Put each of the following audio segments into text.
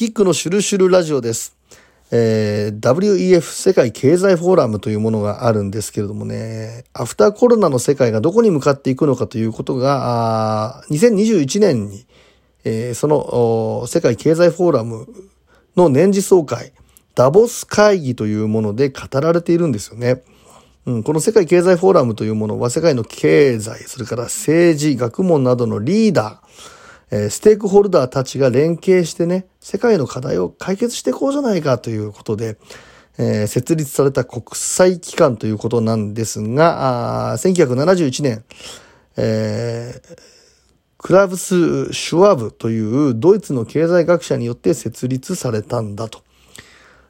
キックのシュルシュルラジオです。えー、WEF 世界経済フォーラムというものがあるんですけれどもね、アフターコロナの世界がどこに向かっていくのかということが、2021年に、えー、その世界経済フォーラムの年次総会、ダボス会議というもので語られているんですよね。うん、この世界経済フォーラムというものは世界の経済、それから政治、学問などのリーダー、えステークホルダーたちが連携してね、世界の課題を解決していこうじゃないかということで、えー、設立された国際機関ということなんですが、あ1971年、えー、クラブス・シュワーブというドイツの経済学者によって設立されたんだと。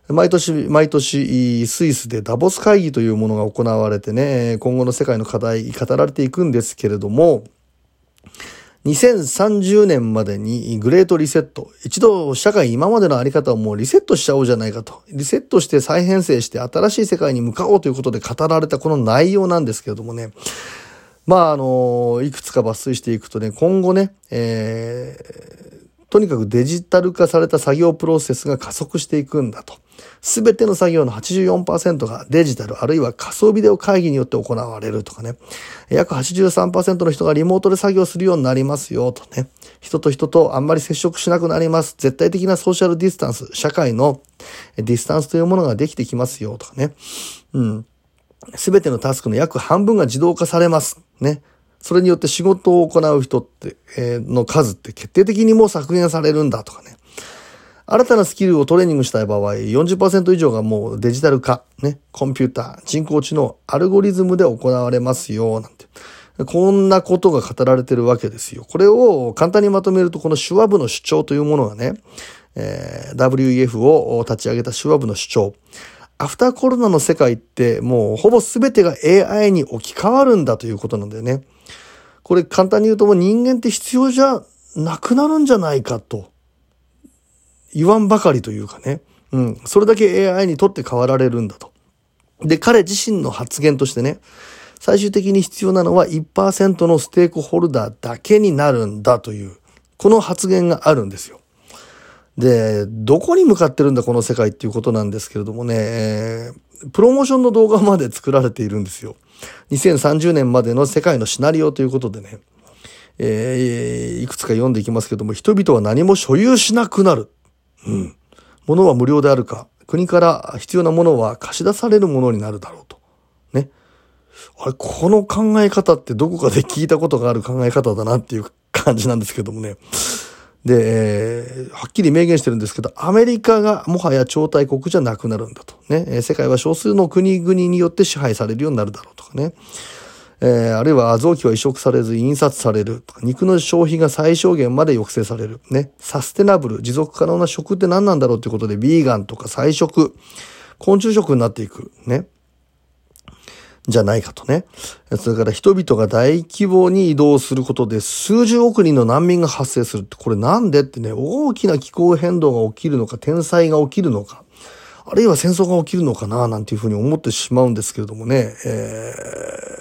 毎年、毎年、スイスでダボス会議というものが行われてね、今後の世界の課題語られていくんですけれども、2030年までにグレートリセット。一度社会今までのあり方をもうリセットしちゃおうじゃないかと。リセットして再編成して新しい世界に向かおうということで語られたこの内容なんですけれどもね。まあ、あの、いくつか抜粋していくとね、今後ね、えー、とにかくデジタル化された作業プロセスが加速していくんだと。すべての作業の84%がデジタルあるいは仮想ビデオ会議によって行われるとかね。約83%の人がリモートで作業するようになりますよとね。人と人とあんまり接触しなくなります。絶対的なソーシャルディスタンス、社会のディスタンスというものができてきますよとかね。うん。すべてのタスクの約半分が自動化されます。ね。それによって仕事を行う人って、えー、の数って決定的にもう削減されるんだとかね。新たなスキルをトレーニングしたい場合、40%以上がもうデジタル化、ね、コンピューター、人工知能、アルゴリズムで行われますよ、なんて。こんなことが語られてるわけですよ。これを簡単にまとめると、このシュワブの主張というものがね、えー、WEF を立ち上げたシュワブの主張。アフターコロナの世界ってもうほぼ全てが AI に置き換わるんだということなんだよね。これ簡単に言うともう人間って必要じゃなくなるんじゃないかと。言わんばかりというかね。うん。それだけ AI にとって変わられるんだと。で、彼自身の発言としてね、最終的に必要なのは1%のステークホルダーだけになるんだという、この発言があるんですよ。で、どこに向かってるんだこの世界っていうことなんですけれどもね、えー、プロモーションの動画まで作られているんですよ。2030年までの世界のシナリオということでね、えー、いくつか読んでいきますけども、人々は何も所有しなくなる。うん。物は無料であるか、国から必要なものは貸し出されるものになるだろうと。ね。あれ、この考え方ってどこかで聞いたことがある考え方だなっていう感じなんですけどもね。で、えー、はっきり明言してるんですけど、アメリカがもはや超大国じゃなくなるんだと。ね。世界は少数の国々によって支配されるようになるだろうとかね。えー、あるいは臓器は移植されず印刷されるとか、肉の消費が最小限まで抑制される。ね。サステナブル、持続可能な食って何なんだろうっていうことで、ビーガンとか菜食、昆虫食になっていく。ね。じゃないかとね。それから人々が大規模に移動することで数十億人の難民が発生するって、これなんでってね、大きな気候変動が起きるのか、天災が起きるのか、あるいは戦争が起きるのかな、なんていうふうに思ってしまうんですけれどもね、え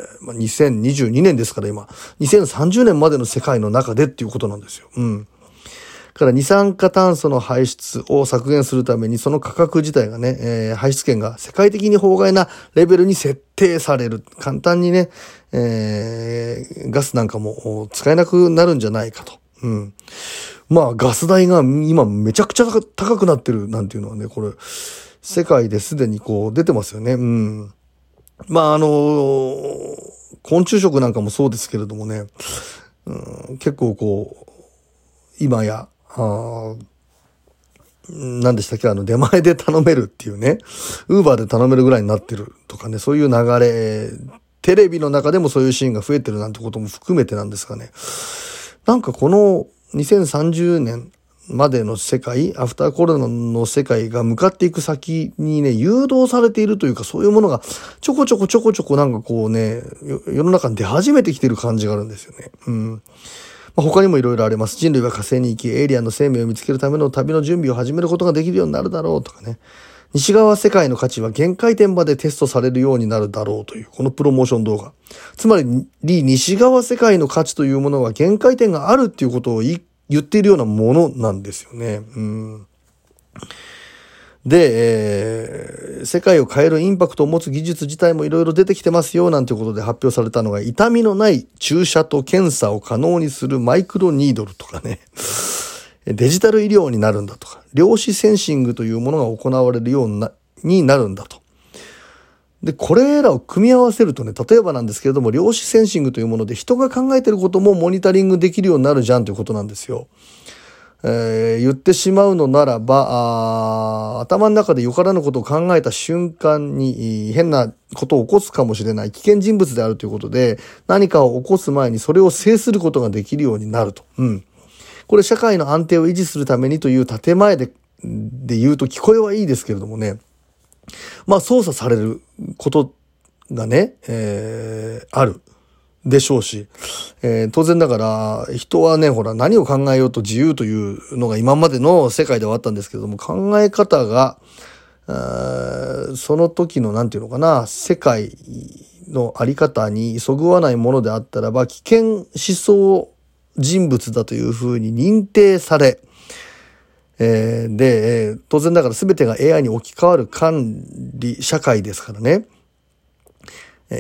ーまあ、2022年ですから今、2030年までの世界の中でっていうことなんですよ。うん。から二酸化炭素の排出を削減するためにその価格自体がね、えー、排出権が世界的に法外なレベルに設定される。簡単にね、えー、ガスなんかも使えなくなるんじゃないかと。うん。まあ、ガス代が今めちゃくちゃ高くなってるなんていうのはね、これ、世界ですでにこう出てますよね。うん。まあ、あの昆虫食なんかもそうですけれどもね、うん、結構こう、今や、あ何でしたっけあの、出前で頼めるっていうね、ウーバーで頼めるぐらいになってるとかね、そういう流れ、テレビの中でもそういうシーンが増えてるなんてことも含めてなんですかね。なんかこの2030年までの世界、アフターコロナの世界が向かっていく先にね、誘導されているというか、そういうものがちょこちょこちょこちょこなんかこうね、世の中に出始めてきてる感じがあるんですよね。うん。まあ、他にもいろいろあります。人類は火星に行き、エイリアンの生命を見つけるための旅の準備を始めることができるようになるだろうとかね。西側世界の価値は限界点までテストされるようになるだろうという、このプロモーション動画。つまり、西側世界の価値というものは限界点があるっていうことを言い言っているようなものなんですよね。うん。で、えー、世界を変えるインパクトを持つ技術自体もいろいろ出てきてますよ、なんてことで発表されたのが、痛みのない注射と検査を可能にするマイクロニードルとかね、デジタル医療になるんだとか、量子センシングというものが行われるよう、になるんだと。で、これらを組み合わせるとね、例えばなんですけれども、量子センシングというもので人が考えてることもモニタリングできるようになるじゃんということなんですよ。えー、言ってしまうのならば、あ頭の中でよからぬことを考えた瞬間に変なことを起こすかもしれない危険人物であるということで、何かを起こす前にそれを制することができるようになると。うん。これ社会の安定を維持するためにという建前で、で言うと聞こえはいいですけれどもね。まあ操作されることがね、えー、ある。でしょうし、えー、当然ながら人はね、ほら何を考えようと自由というのが今までの世界ではあったんですけども、考え方が、その時の何て言うのかな、世界のあり方にそぐわないものであったらば、危険思想人物だというふうに認定され、えー、で、当然ながら全てが AI に置き換わる管理社会ですからね。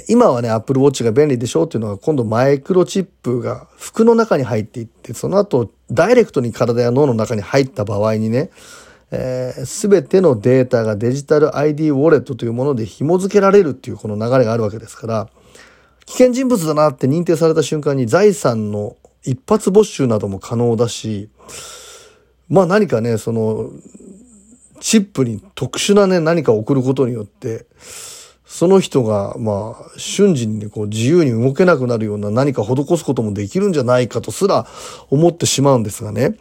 今はね、Apple Watch が便利でしょうっていうのが今度マイクロチップが服の中に入っていって、その後ダイレクトに体や脳の中に入った場合にね、す、えー、てのデータがデジタル ID ウォレットというもので紐付けられるっていうこの流れがあるわけですから、危険人物だなって認定された瞬間に財産の一発没収なども可能だし、まあ何かね、その、チップに特殊なね、何かを送ることによって、その人が、まあ、瞬時にね、こう、自由に動けなくなるような何か施すこともできるんじゃないかとすら思ってしまうんですがね。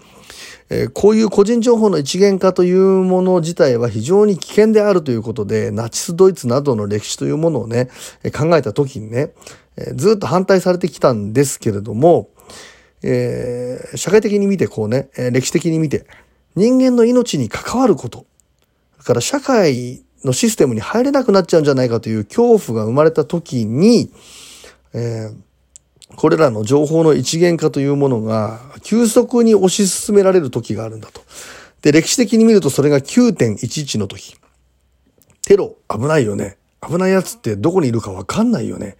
えー、こういう個人情報の一元化というもの自体は非常に危険であるということで、ナチスドイツなどの歴史というものをね、考えた時にね、えー、ずっと反対されてきたんですけれども、えー、社会的に見てこうね、歴史的に見て、人間の命に関わること、だから社会のシステムに入れなくなっちゃうんじゃないかという恐怖が生まれた時に、えー、これらの情報の一元化というものが急速に推し進められる時があるんだと。で、歴史的に見るとそれが9.11の時。テロ、危ないよね。危ないやつってどこにいるかわかんないよね。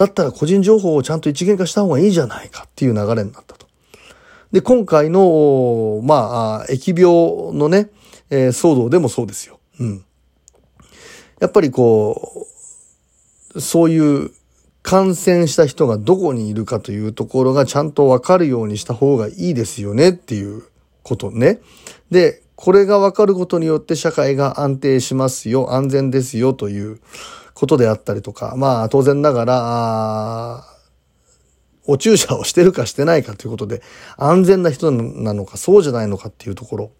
だったら個人情報をちゃんと一元化した方がいいじゃないかっていう流れになったと。で、今回の、まあ、疫病のね、えー、騒動でもそうですよ。うん。やっぱりこう、そういう感染した人がどこにいるかというところがちゃんとわかるようにした方がいいですよねっていうことね。で、これがわかることによって社会が安定しますよ、安全ですよということであったりとか、まあ当然ながら、お注射をしてるかしてないかということで、安全な人なのかそうじゃないのかっていうところ。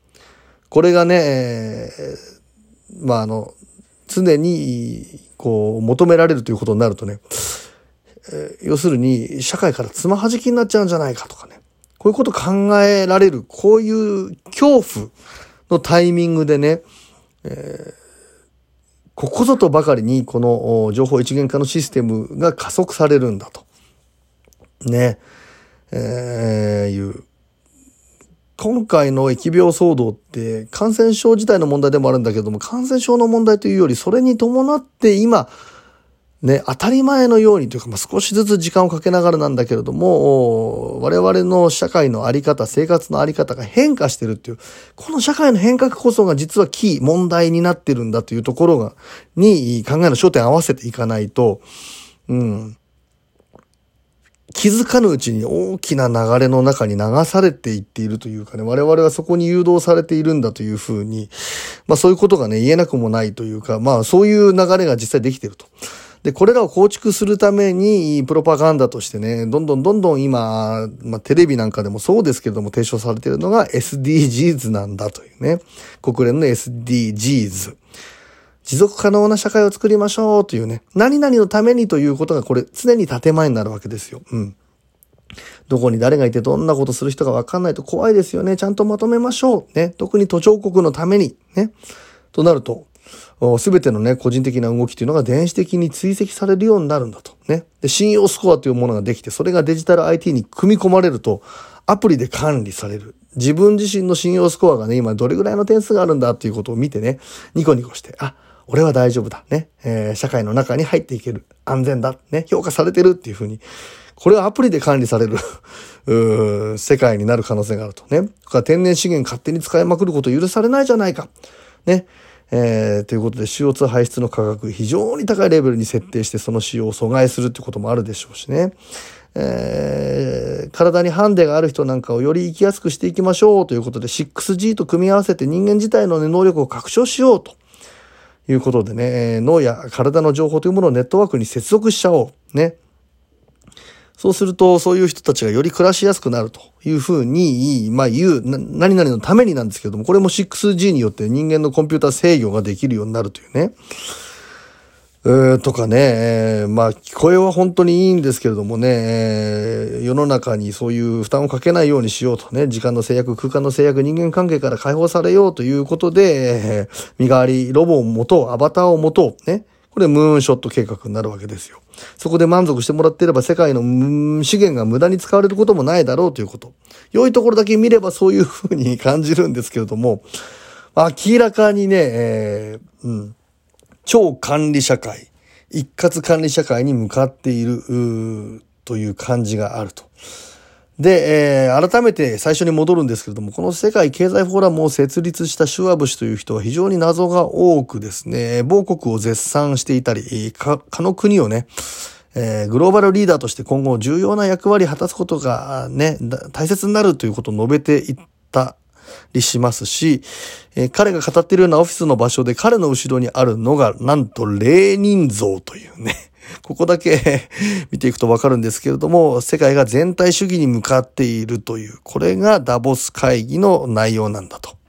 これがね、えー、まああの、常にこう求められるということになるとね、えー、要するに社会からつまはじきになっちゃうんじゃないかとかね、こういうこと考えられる、こういう恐怖のタイミングでね、えー、ここぞとばかりにこの情報一元化のシステムが加速されるんだと。ね、えー、いう今回の疫病騒動って感染症自体の問題でもあるんだけども、感染症の問題というより、それに伴って今、ね、当たり前のようにというか、まあ、少しずつ時間をかけながらなんだけれども、我々の社会のあり方、生活のあり方が変化してるっていう、この社会の変革こそが実はキー、問題になってるんだというところが、に考えの焦点を合わせていかないと、うん、気づかぬうちに大きな流れの中に流されていっているというかね、我々はそこに誘導されているんだというふうに、まあそういうことがね、言えなくもないというか、まあそういう流れが実際できていると。で、これらを構築するために、プロパガンダとしてね、どんどんどんどん今、まあテレビなんかでもそうですけれども提唱されているのが SDGs なんだというね、国連の SDGs。持続可能な社会を作りましょうというね、何々のためにということがこれ常に建前になるわけですよ。うん。どこに誰がいてどんなことする人がわかんないと怖いですよね。ちゃんとまとめましょう。ね。特に途上国のために。ね。となると、すべてのね、個人的な動きというのが電子的に追跡されるようになるんだと。ね。で、信用スコアというものができて、それがデジタル IT に組み込まれると、アプリで管理される。自分自身の信用スコアがね、今どれぐらいの点数があるんだっていうことを見てね、ニコニコして、あ、俺は大丈夫だ。ね。えー、社会の中に入っていける。安全だ。ね。評価されてるっていうふうに。これはアプリで管理される う世界になる可能性があるとね。天然資源勝手に使いまくること許されないじゃないか。ね。えー、ということで CO2 排出の価格非常に高いレベルに設定してその使用を阻害するってこともあるでしょうしね。えー、体にハンデがある人なんかをより生きやすくしていきましょうということで 6G と組み合わせて人間自体の、ね、能力を拡張しようということでね、脳や体の情報というものをネットワークに接続しちゃおう。ね。そうすると、そういう人たちがより暮らしやすくなるというふうに、まあ言う、何々のためになんですけども、これも 6G によって人間のコンピューター制御ができるようになるというね。えー、とかね、えー、まあ、聞こえは本当にいいんですけれどもね、えー、世の中にそういう負担をかけないようにしようとね、時間の制約、空間の制約、人間関係から解放されようということで、えー、身代わりロボを持とう、アバターを持とう、ね。これムーンショット計画になるわけですよ。そこで満足してもらっていれば世界の資源が無駄に使われることもないだろうということ。良いところだけ見ればそういうふうに感じるんですけれども、明らかにね、えー、うん。超管理社会、一括管理社会に向かっている、という感じがあると。で、えー、改めて最初に戻るんですけれども、この世界経済フォーラムを設立したシュワブ氏という人は非常に謎が多くですね、某国を絶賛していたり、か、かの国をね、えー、グローバルリーダーとして今後重要な役割を果たすことがね、大切になるということを述べていったりしますし、えー、彼が語っているようなオフィスの場所で彼の後ろにあるのが、なんとレーニン像というね、ここだけ 見ていくとわかるんですけれども、世界が全体主義に向かっているという、これがダボス会議の内容なんだと。